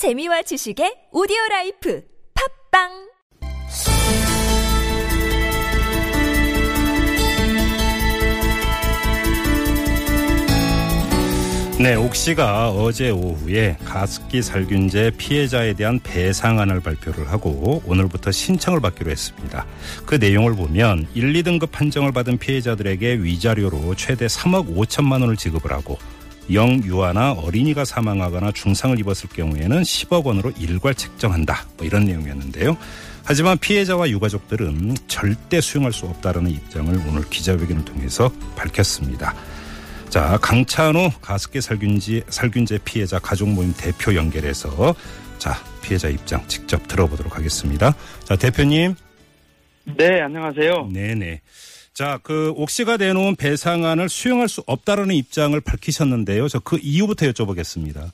재미와 지식의 오디오 라이프 팟빵 네, 옥시가 어제 오후에 가습기 살균제 피해자에 대한 배상안을 발표를 하고 오늘부터 신청을 받기로 했습니다. 그 내용을 보면 1, 2등급 판정을 받은 피해자들에게 위자료로 최대 3억 5천만 원을 지급을 하고 영유아나 어린이가 사망하거나 중상을 입었을 경우에는 10억 원으로 일괄 책정한다. 뭐 이런 내용이었는데요. 하지만 피해자와 유가족들은 절대 수용할 수 없다라는 입장을 오늘 기자회견을 통해서 밝혔습니다. 자, 강찬호 가습기 살균제, 살균제 피해자 가족 모임 대표 연결해서 자, 피해자 입장 직접 들어보도록 하겠습니다. 자, 대표님. 네, 안녕하세요. 네네. 자, 그 옥시가 내놓은 배상안을 수용할 수 없다라는 입장을 밝히셨는데요. 저 그 이유부터 여쭤보겠습니다.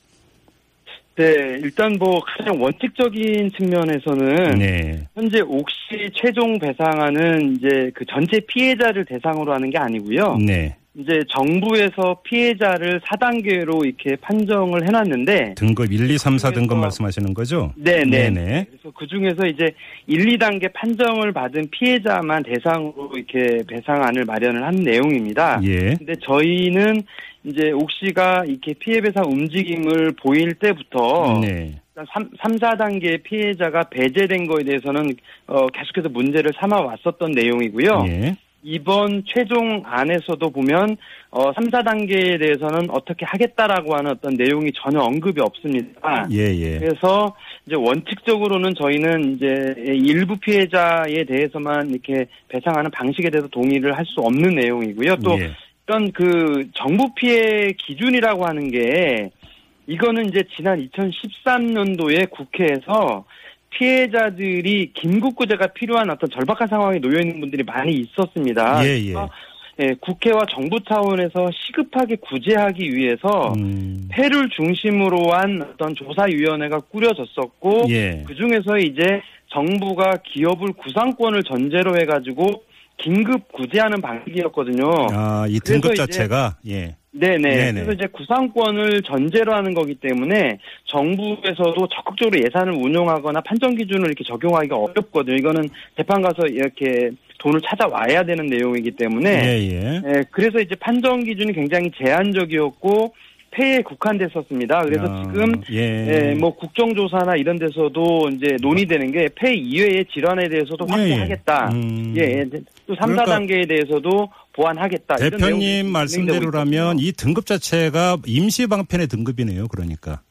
네, 일단 뭐 가장 원칙적인 측면에서는 네. 현재 옥시 최종 배상안은 이제 그 전체 피해자를 대상으로 하는 게 아니고요. 네. 이제 정부에서 피해자를 4단계로 이렇게 판정을 해놨는데 등급 1, 2, 3, 4 등급 말씀하시는 거죠? 네네. 네네. 그래서 그 중에서 이제 1, 2단계 판정을 받은 피해자만 대상으로 이렇게 배상안을 마련을 한 내용입니다. 예. 근데 저희는 이제 옥시가 이렇게 피해 배상 움직임을 보일 때부터 네. 3, 3, 4단계 피해자가 배제된 거에 대해서는 어, 계속해서 문제를 삼아 왔었던 내용이고요. 예. 이번 최종 안에서도 보면 어, 3, 4단계에 대해서는 어떻게 하겠다라고 하는 어떤 내용이 전혀 언급이 없습니다. 예, 예. 그래서 이제 원칙적으로는 저희는 이제 일부 피해자에 대해서만 이렇게 배상하는 방식에 대해서 동의를 할 수 없는 내용이고요. 또 예. 어떤 그 정부 피해 기준이라고 하는 게 이거는 이제 지난 2013년도에 국회에서 피해자들이 긴급구제가 필요한 어떤 절박한 상황에 놓여 있는 분들이 많이 있었습니다. 예, 예. 예, 국회와 정부 차원에서 시급하게 구제하기 위해서 음. 폐를 중심으로 한 어떤 조사위원회가 꾸려졌었고 예. 그 중에서 이제 정부가 기업을 구상권을 전제로 해가지고 긴급 구제하는 방식이었거든요. 아, 이 등급 자체가 예. 네네. 네네. 그래서 이제 구상권을 전제로 하는 거기 때문에 정부에서도 적극적으로 예산을 운용하거나 판정 기준을 이렇게 적용하기가 어렵거든요. 이거는 재판 가서 이렇게 돈을 찾아와야 되는 내용이기 때문에 예, 예. 예, 그래서 이제 판정 기준이 굉장히 제한적이었고 폐에 국한됐었습니다. 그래서 아, 지금 예. 예, 뭐 국정조사나 이런 데서도 이제 논의되는 게 폐 이외의 질환에 대해서도 예, 예. 확대하겠다. 음. 예, 예. 또 3, 그러니까 4단계에 대해서도 보완하겠다. 대표님 말씀대로라면. 이 등급 자체가 임시 방편의 등급이네요. 그러니까.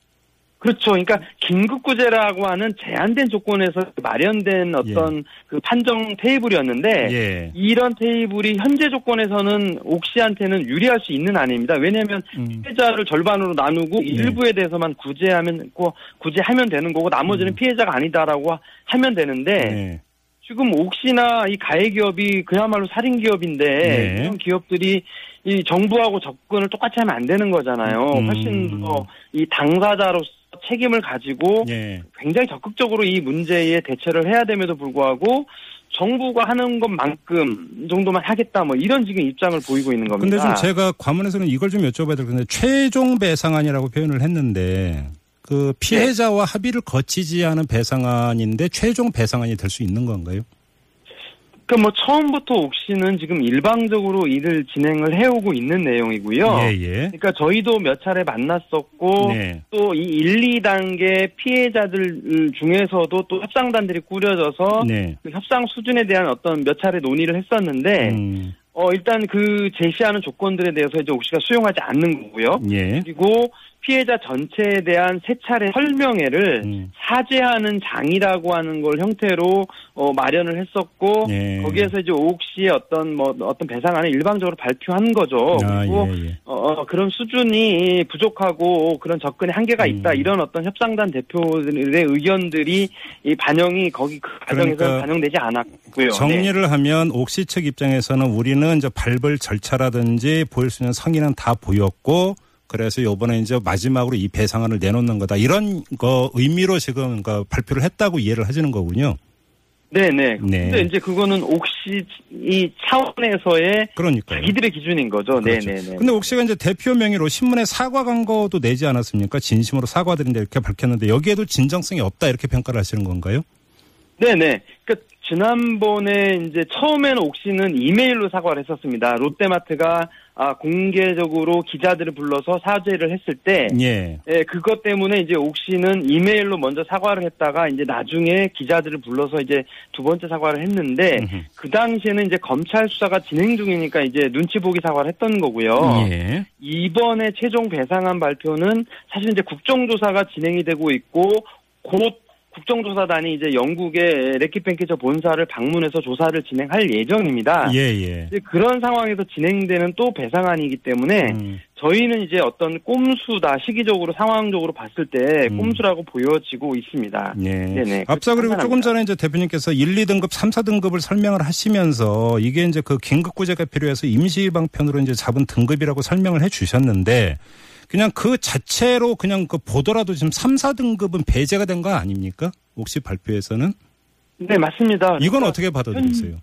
그렇죠. 그러니까 긴급구제라고 하는 제한된 조건에서 마련된 어떤 그 판정 테이블이었는데 예. 이런 테이블이 현재 조건에서는 옥시한테는 유리할 수 있는 아닙니다. 왜냐하면 음. 피해자를 절반으로 나누고 네. 일부에 대해서만 구제하면 고 구제하면 되는 거고 나머지는 음. 피해자가 아니다라고 하- 하면 되는데 네. 지금 옥시나 이 가해 기업이 그야말로 살인 기업인데 네. 이런 기업들이 이 정부하고 접근을 똑같이 하면 안 되는 거잖아요. 음. 훨씬 더 이 당사자로서 책임을 가지고 예. 굉장히 적극적으로 이 문제에 대처를 해야 됨에도 불구하고 정부가 하는 것만큼 정도만 하겠다 뭐 이런 지금 입장을 보이고 있는 겁니다. 근데 좀 제가 과문에서는 이걸 좀 여쭤봐야 될 텐데 최종 배상안이라고 표현을 했는데 그 피해자와 합의를 거치지 않은 배상안인데 최종 배상안이 될 수 있는 건가요? 그러니까 뭐 처음부터 옥시는 지금 일방적으로 일을 진행을 해오고 있는 내용이고요. 예, 예. 그러니까 저희도 몇 차례 만났었고 네. 또이 1, 2단계 피해자들 중에서도 또 협상단들이 꾸려져서 네. 그 협상 수준에 대한 어떤 몇 차례 논의를 했었는데 음, 어 일단 그 제시하는 조건들에 대해서 이제 옥시가 수용하지 않는 거고요. 예. 그리고 피해자 전체에 대한 세 차례 설명회를 음. 사죄하는 장이라고 하는 걸 형태로 어, 마련을 했었고 예. 거기에서 이제 오옥 씨의 어떤 뭐 어떤 배상안을 일방적으로 발표한 거죠. 아, 그리고 예, 예. 어, 어, 그런 수준이 부족하고 그런 접근에 한계가 있다 음. 이런 어떤 협상단 대표들의 의견들이 이 반영이 거기 그 과정에서 그러니까 반영되지 않았고요. 네. 정리를 하면 옥시 측 입장에서는 우리는 이제 발벌 절차라든지 보일 수 있는 성의는 다 보였고 그래서 요번에 이제 마지막으로 이 배상안을 내놓는 거다. 이런 거 의미로 지금 그 발표를 했다고 이해를 하시는 거군요. 네네. 네. 근데 이제 그거는 옥시 이 차원에서의 그러니까요. 자기들의 기준인 거죠. 그렇죠. 네네네. 근데 옥시가 이제 대표 명의로 신문에 사과 광고도 내지 않았습니까? 진심으로 사과드린다 이렇게 밝혔는데 여기에도 진정성이 없다 이렇게 평가를 하시는 건가요? 네네. 그러니까 지난번에 이제 처음에는 옥시는 이메일로 사과를 했었습니다. 롯데마트가 아, 공개적으로 기자들을 불러서 사죄를 했을 때, 예. 예, 그것 때문에 이제 옥시는 이메일로 먼저 사과를 했다가 이제 나중에 기자들을 불러서 이제 두 번째 사과를 했는데, 음흠. 그 당시에는 이제 검찰 수사가 진행 중이니까 이제 눈치 보기 사과를 했던 거고요. 예. 이번에 최종 배상안 발표는 사실 이제 국정조사가 진행이 되고 있고 곧 국정조사단이 이제 영국의 레킷벤키저 본사를 방문해서 조사를 진행할 예정입니다. 예, 예. 그런 상황에서 진행되는 또 배상안이기 때문에 음, 저희는 이제 어떤 꼼수다 시기적으로 상황적으로 봤을 때 음. 꼼수라고 보여지고 있습니다. 예. 네네. 앞서 그리고. 조금 전에 이제 대표님께서 1, 2등급, 3, 4등급을 설명을 하시면서 이게 이제 그 긴급 구제가 필요해서 임시 방편으로 이제 잡은 등급이라고 설명을 해 주셨는데 그냥 그 자체로 그냥 그 보더라도 지금 3, 4등급은 배제가 된 거 아닙니까? 혹시 발표에서는? 네 맞습니다. 이건 그러니까 어떻게 받아들이세요?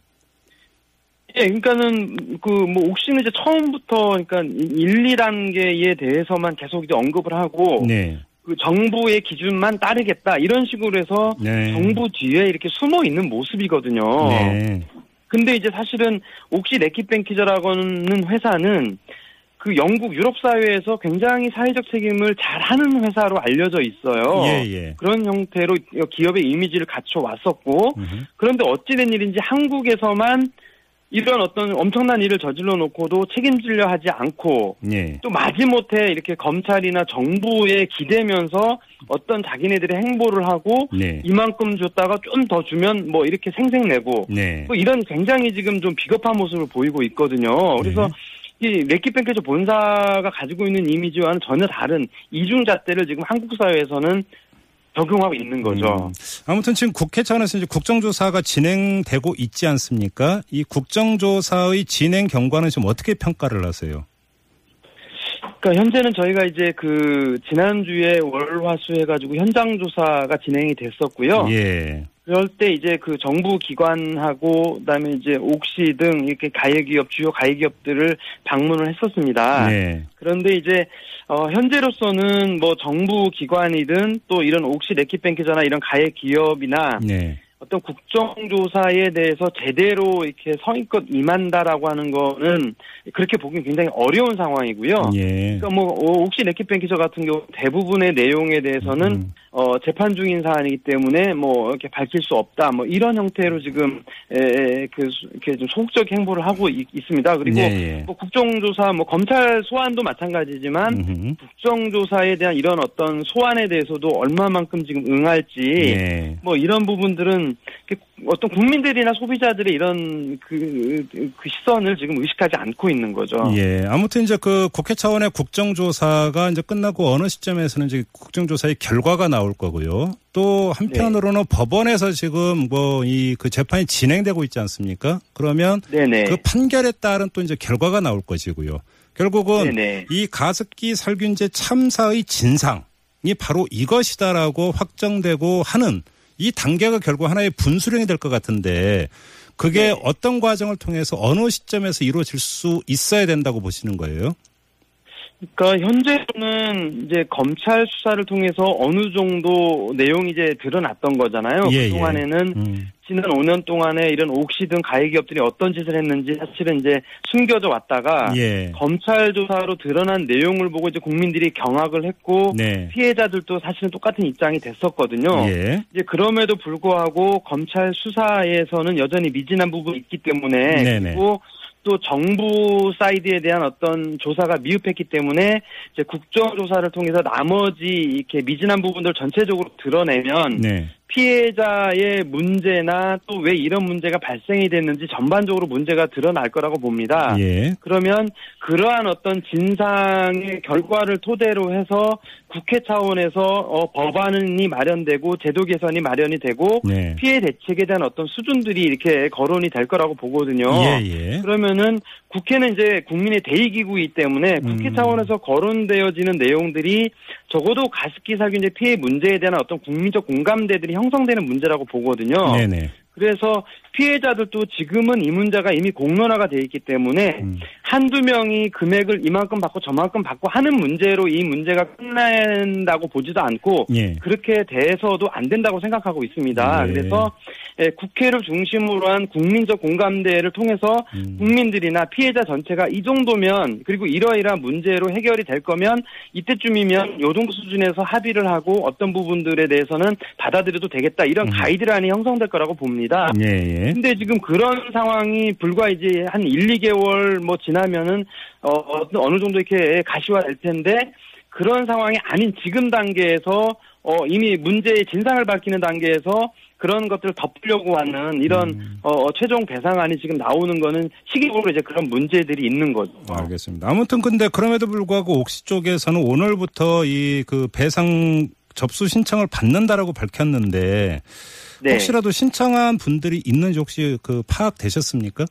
예, 그러니까는 그 뭐 옥시는 이제 처음부터 그러니까 1, 2단계에 대해서만 계속 이제 언급을 하고 네. 그 정부의 기준만 따르겠다 이런 식으로 해서 네. 정부 뒤에 이렇게 숨어 있는 모습이거든요. 네. 근데 이제 사실은 옥시 레키뱅키저라고 하는 회사는 그 영국 유럽 사회에서 굉장히 사회적 책임을 잘 하는 회사로 알려져 있어요. 예, 예. 그런 형태로 기업의 이미지를 갖춰 왔었고 음흠. 그런데 어찌된 일인지 한국에서만 이런 어떤 엄청난 일을 저질러 놓고도 책임지려 하지 않고 예. 또 마지못해 이렇게 검찰이나 정부에 기대면서 어떤 자기네들의 행보를 하고 네. 이만큼 줬다가 좀 더 주면 뭐 이렇게 생색내고 네. 뭐 이런 굉장히 지금 좀 비겁한 모습을 보이고 있거든요. 그래서 네. 이 레키뱅크저 본사가 가지고 있는 이미지와는 전혀 다른 이중잣대를 지금 한국 사회에서는 적용하고 있는 거죠. 음, 아무튼 지금 국회 차원에서 이제 국정조사가 진행되고 있지 않습니까? 이 국정조사의 진행 경과는 지금 어떻게 평가를 하세요? 그러니까 현재는 저희가 이제 그 지난주에 월화수 해가지고 현장 조사가 진행이 됐었고요. 예. 그럴 때 이제 그 정부 기관하고 그다음에 이제 옥시 등 이렇게 가해기업 주요 가해기업들을 방문을 했었습니다. 네. 그런데 이제 어 현재로서는 뭐 정부 기관이든 또 이런 옥시 레키뱅크저나 이런 가해 기업이나 네. 어떤 국정조사에 대해서 제대로 이렇게 성의껏 임한다라고 하는 거는 그렇게 보기 굉장히 어려운 상황이고요. 예. 그러니까 뭐 어, 혹시 레키뱅키저 같은 경우 대부분의 내용에 대해서는 음. 어, 재판 중인 사안이기 때문에 뭐 이렇게 밝힐 수 없다 뭐 이런 형태로 지금 에, 그 수- 이렇게 좀 소극적 행보를 하고 있, 습니다 그리고 예, 예. 뭐 국정조사 뭐 검찰 소환도 마찬가지지만 음흠. 국정조사에 대한 이런 어떤 소환에 대해서도 얼마만큼 지금 응할지 예. 뭐 이런 부분들은 어떤 국민들이나 소비자들의 이런 그, 그 시선을 지금 의식하지 않고 있는 거죠. 예. 아무튼 이제 그 국회 차원의 국정조사가 이제 끝나고 어느 시점에서는 이제 국정조사의 결과가 나올 거고요. 또 한편으로는 법원에서 지금 뭐 이 그 재판이 진행되고 있지 않습니까? 그러면 네네. 그 판결에 따른 또 이제 결과가 나올 것이고요. 결국은 네네. 이 가습기 살균제 참사의 진상이 바로 이것이다라고 확정되고 하는 이 단계가 결국 하나의 분수령이 될 것 같은데 그게 네. 어떤 과정을 통해서 어느 시점에서 이루어질 수 있어야 된다고 보시는 거예요? 그러니까 현재는 이제 검찰 수사를 통해서 어느 정도 내용이 이제 드러났던 거잖아요. 예, 그 동안에는 음. 지난 5년 동안에 이런 옥시 등 가해 기업들이 어떤 짓을 했는지 사실은 이제 숨겨져 왔다가 예. 검찰 조사로 드러난 내용을 보고 이제 국민들이 경악을 했고 네. 피해자들도 사실은 똑같은 입장이 됐었거든요. 예. 이제 그럼에도 불구하고 검찰 수사에서는 여전히 미진한 부분이 있기 때문에 네네. 그리고 또 정부 사이드에 대한 어떤 조사가 미흡했기 때문에 이제 국정조사를 통해서 나머지 이렇게 미진한 부분들 전체적으로 드러내면 네. 피해자의 문제나 또 왜 이런 문제가 발생이 됐는지 전반적으로 문제가 드러날 거라고 봅니다. 예. 그러면 그러한 어떤 진상의 결과를 토대로 해서 국회 차원에서 어, 법안이 마련되고 제도 개선이 마련이 되고 네. 피해 대책에 대한 어떤 수준들이 이렇게 거론이 될 거라고 보거든요. 예, 예. 그러면은 국회는 이제 국민의 대의기구이기 때문에 국회 음. 차원에서 거론되어지는 내용들이 적어도 가습기 살균제 피해 문제에 대한 어떤 국민적 공감대들이 형 성되는 문제라고 보거든요. 네네. 그래서 피해자들도 지금은 이 문제가 이미 공론화가 돼 있기 때문에 음. 한두 명이 금액을 이만큼 받고 저만큼 받고 하는 문제로 이 문제가 끝난다고 보지도 않고 예. 그렇게 돼서도 안 된다고 생각하고 있습니다. 네. 그래서 예, 국회를 중심으로 한 국민적 공감대를 통해서 음. 국민들이나 피해자 전체가 이 정도면 그리고 이러이러한 문제로 해결이 될 거면 이때쯤이면 요 정도 수준에서 합의를 하고 어떤 부분들에 대해서는 받아들여도 되겠다 이런 음. 가이드라인이 형성될 거라고 봅니다. 예, 예. 근데 지금 그런 상황이 불과 이제 한 1, 2개월 뭐 지나면은 어 어- 어느 정도 이렇게 가시화될 텐데 그런 상황이 아닌 지금 단계에서 어 이미 문제의 진상을 밝히는 단계에서 그런 것들을 덮으려고 하는 이런 음. 어 어, 최종 배상안이 지금 나오는 거는 시기적으로 이제 그런 문제들이 있는 거죠. 알겠습니다. 아무튼 근데 그럼에도 불구하고 옥시 쪽에서는 오늘부터 이 그 배상 접수 신청을 받는다라고 밝혔는데 네. 혹시라도 신청한 분들이 있는지 혹시 그 파악되셨습니까?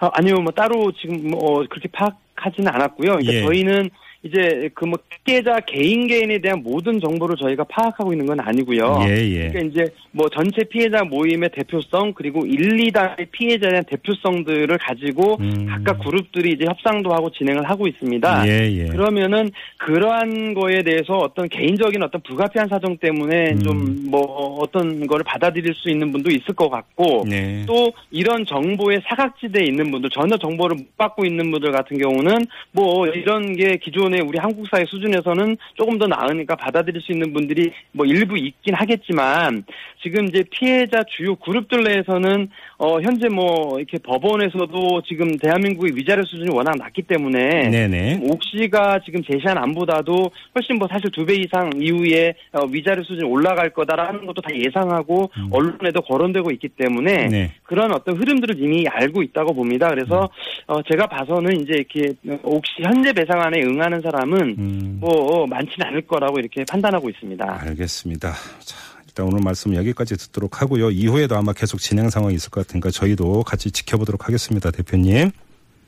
어, 아니요, 뭐 따로 지금 뭐 어, 그렇게 파악하지는 않았고요. 그러니까 예. 저희는 이제 그 뭐 피해자 개인 개인에 대한 모든 정보를 저희가 파악하고 있는 건 아니고요. 예, 예. 그러니까 이제 뭐 전체 피해자 모임의 대표성 그리고 1, 2단의 피해자에 대한 대표성들을 가지고 음. 각각 그룹들이 이제 협상도 하고 진행을 하고 있습니다. 예, 예. 그러면은 그러한 거에 대해서 어떤 개인적인 어떤 불가피한 사정 때문에 음. 좀뭐 어떤 거를 받아들일 수 있는 분도 있을 것 같고 네. 또 이런 정보의 사각지대에 있는 분들 전혀 정보를 못 받고 있는 분들 같은 경우는 뭐 이런 게 기존 의 우리 한국 사회 수준에서는 조금 더 나으니까 받아들일 수 있는 분들이 뭐 일부 있긴 하겠지만 지금 이제 피해자 주요 그룹들 내에서는 어 현재 뭐 이렇게 법원에서도 지금 대한민국의 위자료 수준이 워낙 낮기 때문에 네네. 옥시가 지금 제시한 안보다도 훨씬 뭐 사실 두 배 이상 이후에 어, 위자료 수준이 올라갈 거다라는 것도 다 예상하고 음. 언론에도 거론되고 있기 때문에 네. 그런 어떤 흐름들을 이미 알고 있다고 봅니다. 그래서 어, 제가 봐서는 이제 이렇게 옥시 현재 배상안에 응하는 사람은 음. 뭐 많지는 않을 거라고 이렇게 판단하고 있습니다. 알겠습니다. 자, 일단 오늘 말씀 여기까지 듣도록 하고요. 이후에도 아마 계속 진행 상황이 있을 것 같으니까 저희도 같이 지켜보도록 하겠습니다. 대표님.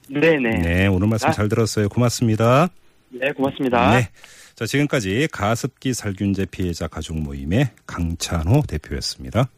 네네. 네. 네, 오늘 말씀 아. 잘 들었어요. 고맙습니다. 고맙습니다. 네. 자, 지금까지 가습기 살균제 피해자 가족 모임의 강찬호 대표였습니다.